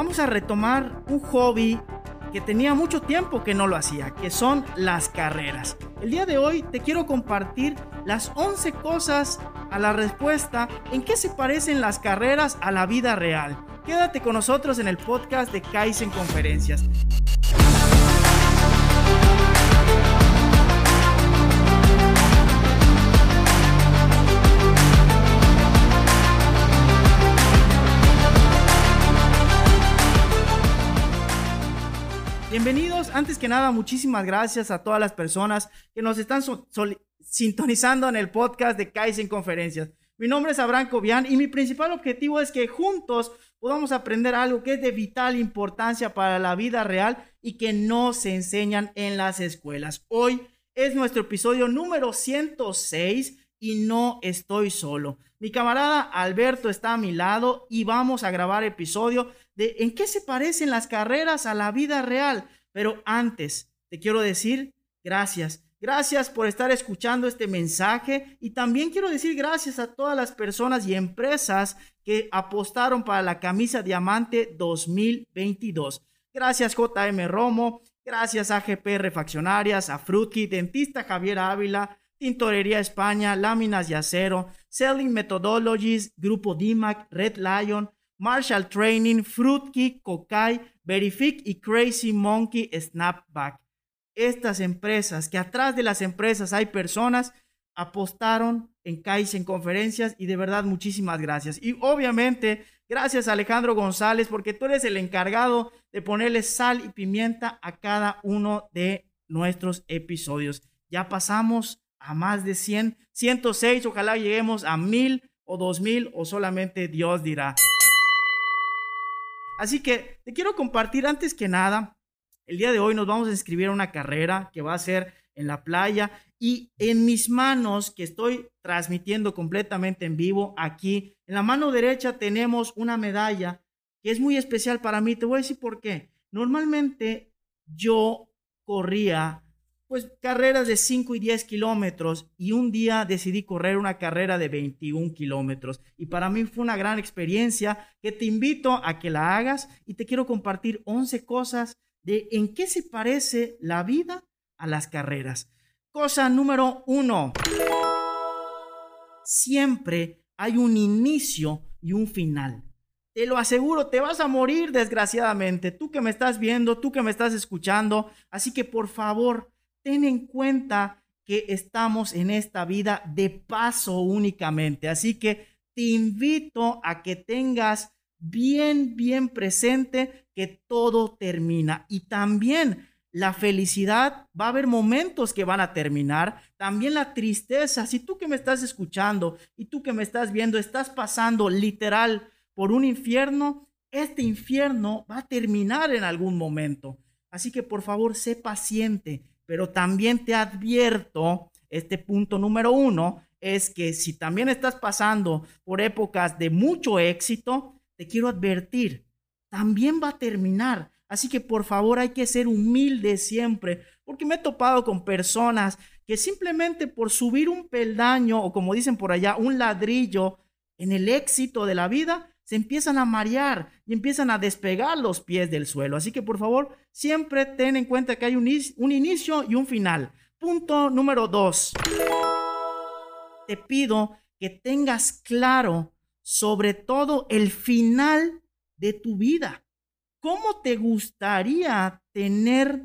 vamos a retomar un hobby que tenía mucho tiempo que no lo hacía, que son las carreras. El día de hoy te quiero compartir las 11 cosas a la respuesta en qué se parecen las carreras a la vida real. Quédate con nosotros en el podcast de Kaizen Conferencias. Bienvenidos, antes que nada, muchísimas gracias a todas las personas que nos están sintonizando en el podcast de Kaizen Conferencias. Mi nombre es Abraham Cobian y mi principal objetivo es que juntos podamos aprender algo que es de vital importancia para la vida real y que no se enseñan en las escuelas. Hoy es nuestro episodio número 106 y no estoy solo. Mi camarada Alberto está a mi lado y vamos a grabar episodio de en qué se parecen las carreras a la vida real. Pero antes, te quiero decir gracias. Gracias por estar escuchando este mensaje y también quiero decir gracias a todas las personas y empresas que apostaron para la camisa diamante 2022. Gracias JM Romo, gracias a GP Refaccionarias, a Dentista Javier Ávila, Tintorería España, Láminas de Acero, Selling Methodologies, Grupo DIMAC, Red Lion, Marshall Training, Fruitkick, Kokai, Verific y Crazy Monkey Snapback. Estas empresas, que atrás de las empresas hay personas, apostaron en Kaizen Conferencias y de verdad muchísimas gracias. Y obviamente, gracias Alejandro González, porque tú eres el encargado de ponerle sal y pimienta a cada uno de nuestros episodios. Ya pasamos a más de 100, 106, ojalá lleguemos a 1000 o 2000 o solamente Dios dirá. Así que te quiero compartir antes que nada, el día de hoy nos vamos a inscribir a una carrera que va a ser en la playa y en mis manos que estoy transmitiendo completamente en vivo aquí, en la mano derecha tenemos una medalla que es muy especial para mí. Te voy a decir por qué. Normalmente yo corría pues carreras de 5 y 10 kilómetros y un día decidí correr una carrera de 21 kilómetros y para mí fue una gran experiencia que te invito a que la hagas y te quiero compartir 11 cosas de en qué se parece la vida a las carreras. Cosa número uno, siempre hay un inicio y un final. Te lo aseguro, te vas a morir desgraciadamente, tú que me estás viendo, tú que me estás escuchando, así que por favor, ten en cuenta que estamos en esta vida de paso únicamente. Así que te invito a que tengas bien, bien presente que todo termina. Y también la felicidad, va a haber momentos que van a terminar. También la tristeza. Si tú que me estás escuchando y tú que me estás viendo, estás pasando literal por un infierno, este infierno va a terminar en algún momento. Así que por favor, sé paciente pero también te advierto, este punto número uno, es que si también estás pasando por épocas de mucho éxito, te quiero advertir, también va a terminar. Así que por favor hay que ser humilde siempre, porque me he topado con personas que simplemente por subir un peldaño o como dicen por allá, un ladrillo en el éxito de la vida, se empiezan a marear y empiezan a despegar los pies del suelo. Así que por favor, siempre ten en cuenta que hay un, un inicio y un final. Punto número dos. Te pido que tengas claro sobre todo el final de tu vida. ¿Cómo te gustaría tener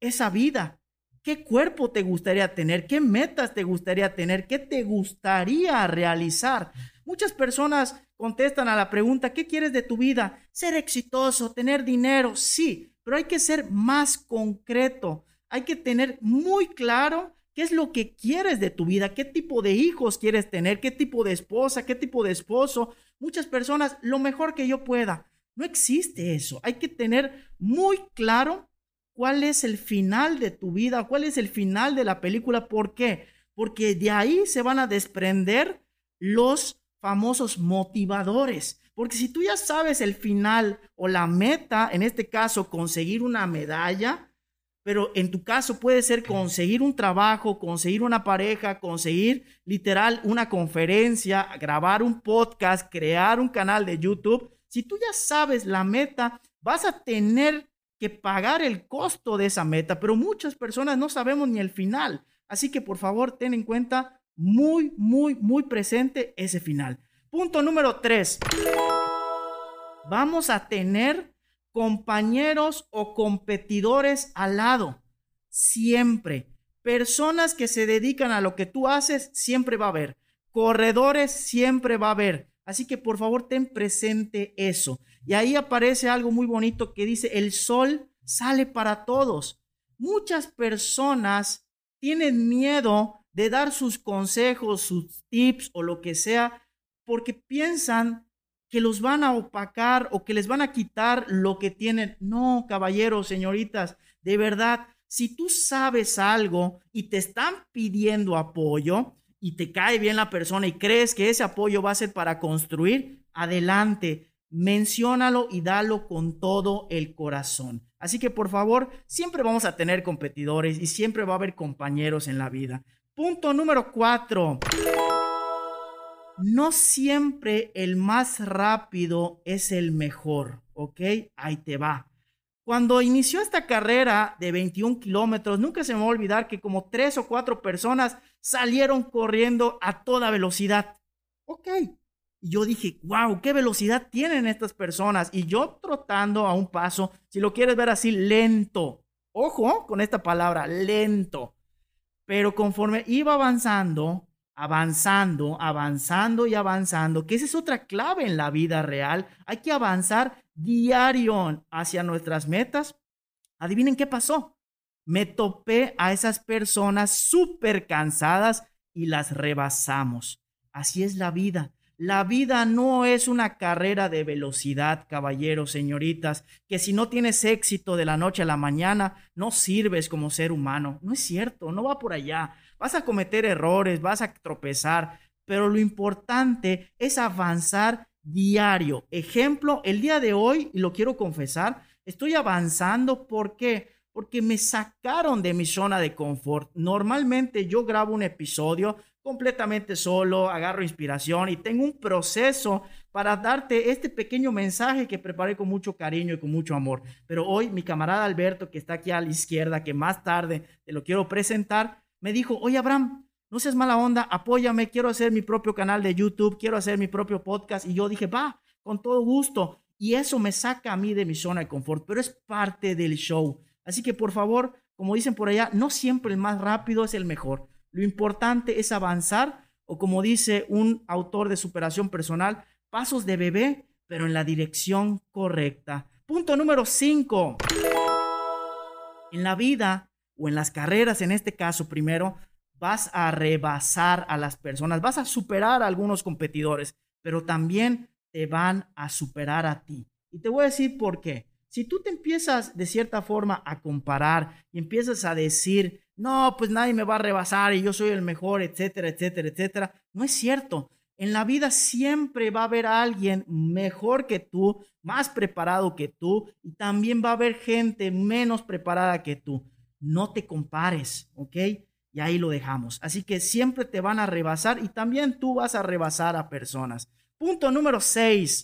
esa vida? ¿Qué cuerpo te gustaría tener? ¿Qué metas te gustaría tener? ¿Qué te gustaría realizar? Muchas personas contestan a la pregunta, ¿qué quieres de tu vida? Ser exitoso, tener dinero, sí, pero hay que ser más concreto. Hay que tener muy claro qué es lo que quieres de tu vida, qué tipo de hijos quieres tener, qué tipo de esposa, qué tipo de esposo. Muchas personas, lo mejor que yo pueda. No existe eso. Hay que tener muy claro cuál es el final de tu vida, cuál es el final de la película. ¿Por qué? Porque de ahí se van a desprender los famosos motivadores. Porque si tú ya sabes el final o la meta, en este caso conseguir una medalla, pero en tu caso puede ser conseguir un trabajo, conseguir una pareja, conseguir literal una conferencia, grabar un podcast, crear un canal de YouTube. Si tú ya sabes la meta, Vas a tener que pagar el costo de esa meta, pero muchas personas no sabemos ni el final. Así que por favor, ten en cuenta muy, muy, muy presente ese final. Punto número tres. Vamos a tener compañeros o competidores al lado. Siempre. Personas que se dedican a lo que tú haces, siempre va a haber. Corredores, siempre va a haber. Así que por favor ten presente eso. Y ahí aparece algo muy bonito que dice, el sol sale para todos. Muchas personas tienen miedo de dar sus consejos, sus tips o lo que sea, porque piensan que los van a opacar o que les van a quitar lo que tienen. No, caballeros, señoritas, de verdad, si tú sabes algo y te están pidiendo apoyo y te cae bien la persona y crees que ese apoyo va a ser para construir, adelante, menciónalo y dalo con todo el corazón. Así que por favor, siempre vamos a tener competidores y siempre va a haber compañeros en la vida. Punto número cuatro. No siempre el más rápido es el mejor, ¿ok? Ahí te va. Cuando inició esta carrera de 21 kilómetros, nunca se me va a olvidar que como tres o cuatro personas salieron corriendo a toda velocidad. Ok. Y yo dije, wow, qué velocidad tienen estas personas. Y yo trotando a un paso, si lo quieres ver así, lento. Ojo con esta palabra, lento. Pero conforme iba avanzando, avanzando, avanzando y avanzando, que esa es otra clave en la vida real. Hay que avanzar diario hacia nuestras metas. Adivinen qué pasó. Me topé a esas personas súper cansadas y las rebasamos. Así es la vida. La vida no es una carrera de velocidad, caballeros, señoritas, que si no tienes éxito de la noche a la mañana, no sirves como ser humano. No es cierto, no va por allá. Vas a cometer errores, vas a tropezar, pero lo importante es avanzar diario. Ejemplo, el día de hoy, y lo quiero confesar, estoy avanzando. ¿Por qué? Porque me sacaron de mi zona de confort. Normalmente yo grabo un episodio completamente solo, agarro inspiración y tengo un proceso para darte este pequeño mensaje que preparé con mucho cariño y con mucho amor. Pero hoy mi camarada Alberto, que está aquí a la izquierda, que más tarde te lo quiero presentar, me dijo, oye Abraham, no seas mala onda, apóyame, quiero hacer mi propio canal de YouTube, quiero hacer mi propio podcast. Y yo dije, va, con todo gusto. Y eso me saca a mí de mi zona de confort, pero es parte del show. Así que por favor, como dicen por allá, no siempre el más rápido es el mejor. Lo importante es avanzar o como dice un autor de superación personal, pasos de bebé, pero en la dirección correcta. Punto número 5. En la vida o en las carreras, en este caso primero, vas a rebasar a las personas, vas a superar a algunos competidores, pero también te van a superar a ti. Y te voy a decir por qué. Si tú te empiezas de cierta forma a comparar y empiezas a decir, no, pues nadie me va a rebasar y yo soy el mejor, etcétera, etcétera, etcétera, no es cierto. En la vida siempre va a haber alguien mejor que tú, más preparado que tú, y también va a haber gente menos preparada que tú. No te compares, ¿ok? y ahí lo dejamos. Así que siempre te van a rebasar y también tú vas a rebasar a personas. Punto número 6.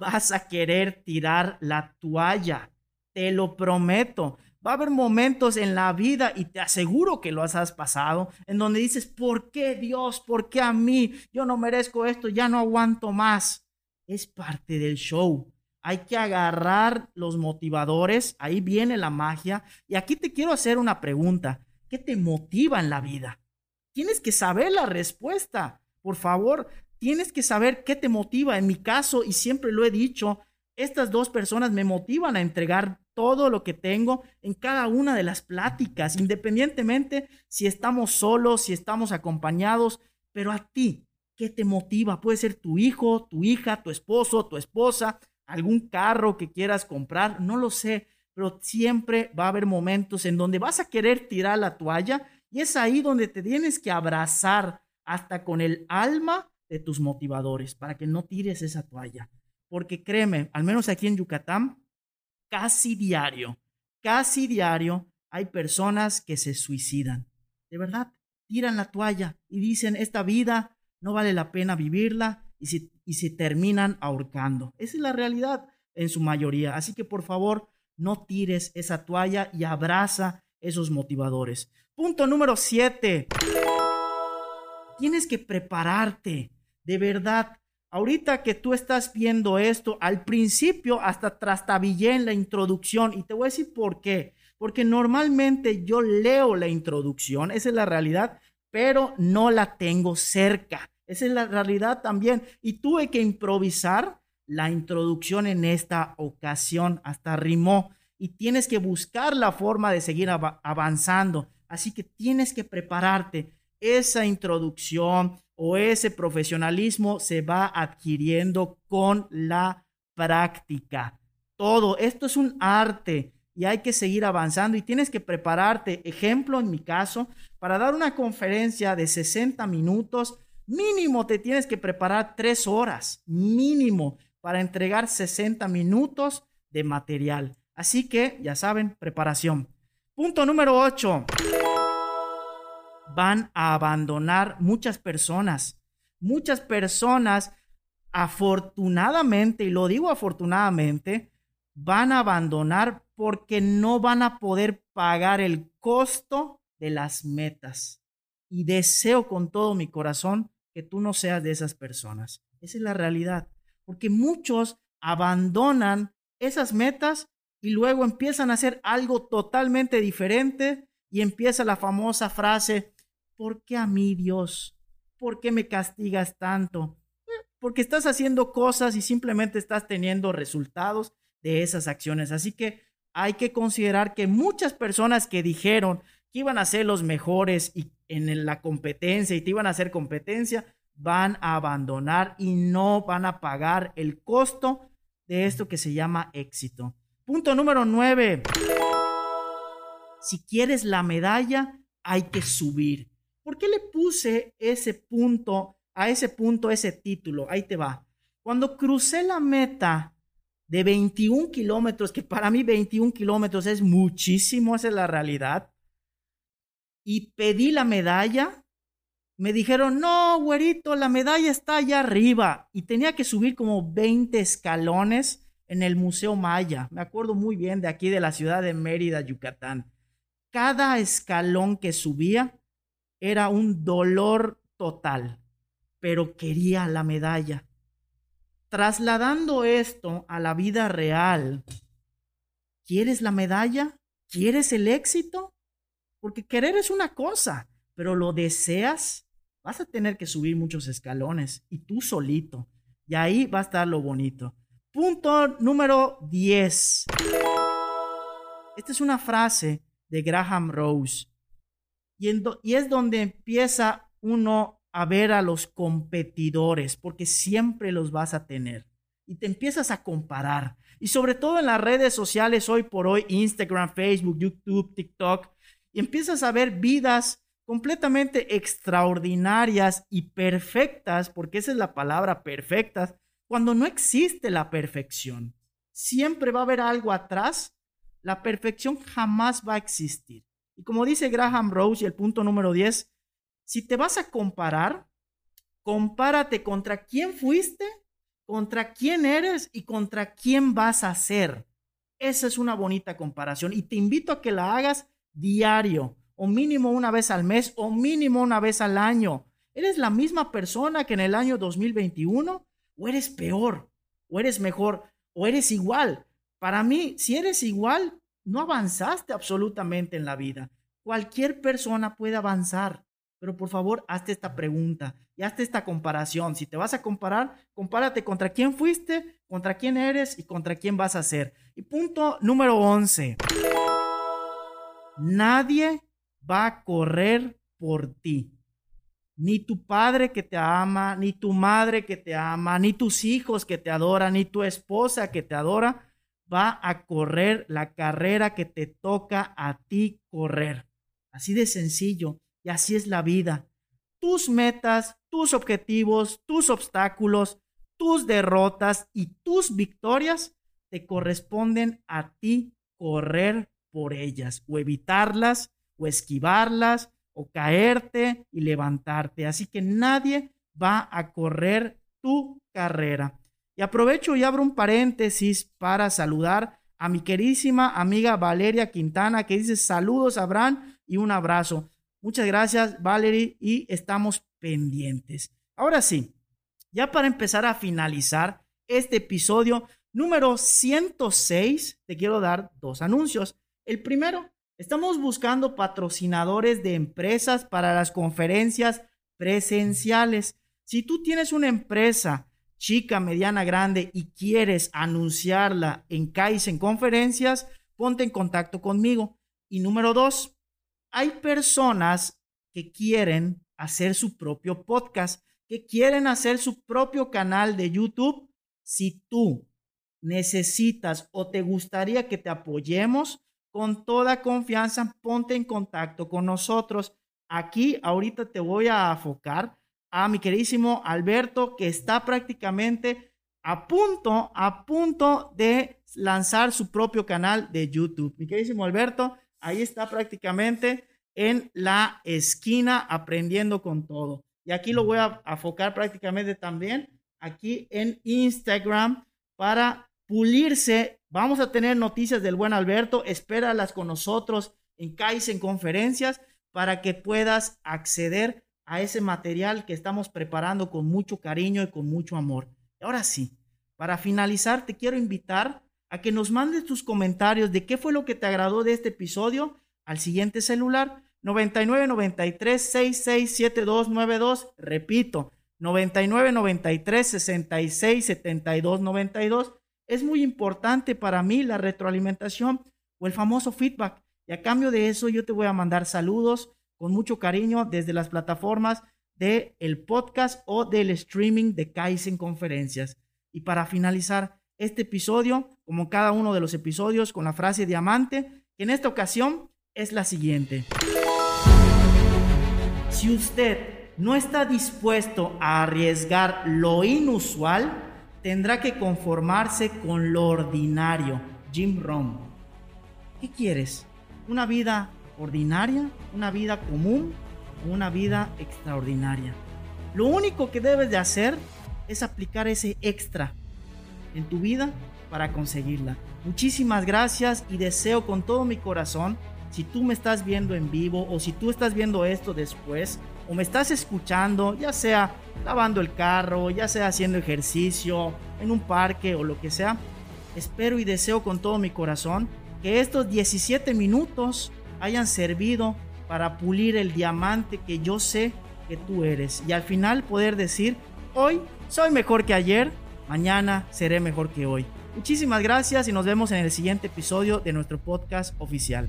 Vas a querer tirar la toalla. Te lo prometo. Va a haber momentos en la vida, y te aseguro que lo has pasado, en donde dices, ¿por qué Dios? ¿Por qué a mí? Yo no merezco esto, ya no aguanto más. Es parte del show. Hay que agarrar los motivadores, ahí viene la magia. Y aquí te quiero hacer una pregunta. ¿Qué te motiva en la vida? Tienes que saber la respuesta. Por favor, tienes que saber qué te motiva. En mi caso, y siempre lo he dicho, estas dos personas me motivan a entregar todo lo que tengo en cada una de las pláticas, independientemente si estamos solos, si estamos acompañados, pero a ti, ¿qué te motiva? Puede ser tu hijo, tu hija, tu esposo, tu esposa, algún carro que quieras comprar, no lo sé, pero siempre va a haber momentos en donde vas a querer tirar la toalla y es ahí donde te tienes que abrazar hasta con el alma de tus motivadores para que no tires esa toalla. Porque créeme, al menos aquí en Yucatán, casi diario, casi diario hay personas que se suicidan. De verdad, tiran la toalla y dicen, esta vida no vale la pena vivirla y se, y se terminan ahorcando. Esa es la realidad. en su mayoría. Así que por favor, no tires esa toalla y abraza esos motivadores. Punto número siete. Tienes que prepararte, de verdad. Ahorita que tú estás viendo esto, al principio hasta trastabillé en la introducción y te voy a decir por qué. Porque normalmente yo leo la introducción, esa es la realidad, pero no la tengo cerca. Esa es la realidad también. Y tuve que improvisar la introducción en esta ocasión, hasta rimó. Y tienes que buscar la forma de seguir avanzando. Así que tienes que prepararte. Esa introducción o ese profesionalismo se va adquiriendo con la práctica. Todo, esto es un arte y hay que seguir avanzando y tienes que prepararte, ejemplo en mi caso, para dar una conferencia de 60 minutos, mínimo te tienes que preparar tres horas, mínimo, para entregar 60 minutos de material. Así que, ya saben, preparación. Punto número 8. Van a abandonar muchas personas. Muchas personas, afortunadamente, y lo digo afortunadamente, van a abandonar porque no van a poder pagar el costo de las metas. Y deseo con todo mi corazón que tú no seas de esas personas. Esa es la realidad. Porque muchos abandonan esas metas y luego empiezan a hacer algo totalmente diferente y empieza la famosa frase, ¿por qué a mí Dios? ¿Por qué me castigas tanto? Porque estás haciendo cosas y simplemente estás teniendo resultados de esas acciones. Así que hay que considerar que muchas personas que dijeron que iban a ser los mejores y en la competencia y te iban a hacer competencia, van a abandonar y no van a pagar el costo de esto que se llama éxito. Punto número nueve. Si quieres la medalla, hay que subir. ¿Por qué le puse ese punto, a ese punto, ese título? Ahí te va. Cuando crucé la meta de 21 kilómetros, que para mí 21 kilómetros es muchísimo, esa es la realidad. Y pedí la medalla. Me dijeron, no, güerito, la medalla está allá arriba. Y tenía que subir como 20 escalones en el Museo Maya. Me acuerdo muy bien de aquí, de la ciudad de Mérida, Yucatán. Cada escalón que subía era un dolor total, pero quería la medalla. Trasladando esto a la vida real, ¿quieres la medalla? ¿Quieres el éxito? Porque querer es una cosa, pero lo deseas, vas a tener que subir muchos escalones y tú solito. Y ahí va a estar lo bonito. Punto número 10. Esta es una frase de Graham Rose. Y, y es donde empieza uno a ver a los competidores, porque siempre los vas a tener. Y te empiezas a comparar. Y sobre todo en las redes sociales hoy por hoy, Instagram, Facebook, YouTube, TikTok, y empiezas a ver vidas completamente extraordinarias y perfectas, porque esa es la palabra perfectas, cuando no existe la perfección. Siempre va a haber algo atrás. La perfección jamás va a existir. Y como dice Graham Rose, y el punto número 10, si te vas a comparar, compárate contra quién fuiste, contra quién eres y contra quién vas a ser. Esa es una bonita comparación y te invito a que la hagas diario o mínimo una vez al mes o mínimo una vez al año. ¿Eres la misma persona que en el año 2021 o eres peor o eres mejor o eres igual? Para mí, si eres igual, no avanzaste absolutamente en la vida. Cualquier persona puede avanzar. Pero por favor, hazte esta pregunta y hazte esta comparación. Si te vas a comparar, compárate contra quién fuiste, contra quién eres y contra quién vas a ser. Y punto número 11. Nadie va a correr por ti. Ni tu padre que te ama, ni tu madre que te ama, ni tus hijos que te adoran, ni tu esposa que te adora, va a correr la carrera que te toca a ti correr. Así de sencillo. Y así es la vida. Tus metas, tus objetivos, tus obstáculos, tus derrotas y tus victorias te corresponden a ti correr por ellas o evitarlas o esquivarlas o caerte y levantarte. Así que nadie va a correr tu carrera. Y aprovecho y abro un paréntesis para saludar a mi queridísima amiga Valeria Quintana que dice saludos Abraham y un abrazo. Muchas gracias Valerie y estamos pendientes. Ahora sí, ya para empezar a finalizar este episodio número 106, te quiero dar dos anuncios. El primero, estamos buscando patrocinadores de empresas para las conferencias presenciales. Si tú tienes una empresa chica, mediana, grande y quieres anunciarla en Kaizen conferencias, ponte en contacto conmigo. Y número dos, hay personas que quieren hacer su propio podcast, que quieren hacer su propio canal de YouTube. Si tú necesitas o te gustaría que te apoyemos, con toda confianza, ponte en contacto con nosotros. Aquí ahorita te voy a enfocar a mi queridísimo Alberto, que está prácticamente a punto, a punto de lanzar su propio canal de YouTube. Mi queridísimo Alberto, ahí está prácticamente en la esquina aprendiendo con todo. Y aquí lo voy a enfocar prácticamente también aquí en Instagram para pulirse. Vamos a tener noticias del buen Alberto. Espéralas con nosotros en Kaizen Conferencias para que puedas acceder a ese material que estamos preparando con mucho cariño y con mucho amor. ahora sí, para finalizar, te quiero invitar a que nos mandes tus comentarios de qué fue lo que te agradó de este episodio al siguiente celular 99 93 66 7292. Repito, 99 93 66 72 92. Es muy importante para mí la retroalimentación o el famoso feedback. Y a cambio de eso, yo te voy a mandar saludos, con mucho cariño desde las plataformas del el podcast o del streaming de Kaizen Conferencias. Y para finalizar este episodio, como cada uno de los episodios, con la frase diamante, que en esta ocasión es la siguiente. Si usted no está dispuesto a arriesgar lo inusual, tendrá que conformarse con lo ordinario. Jim Rohn. ¿Qué quieres? ¿Una vida ordinaria, una vida común una vida extraordinaria. Lo único que debes de hacer es aplicar ese extra en tu vida para conseguirla. Muchísimas gracias y deseo con todo mi corazón, si tú me estás viendo en vivo o si tú estás viendo esto después o me estás escuchando, ya sea lavando el carro, ya sea haciendo ejercicio, en un parque o lo que sea, espero y deseo con todo mi corazón que estos 17 minutos hayan servido para pulir el diamante que yo sé que tú eres. Y al final poder decir, hoy soy mejor que ayer, mañana seré mejor que hoy. Muchísimas gracias y nos vemos en el siguiente episodio de nuestro podcast oficial.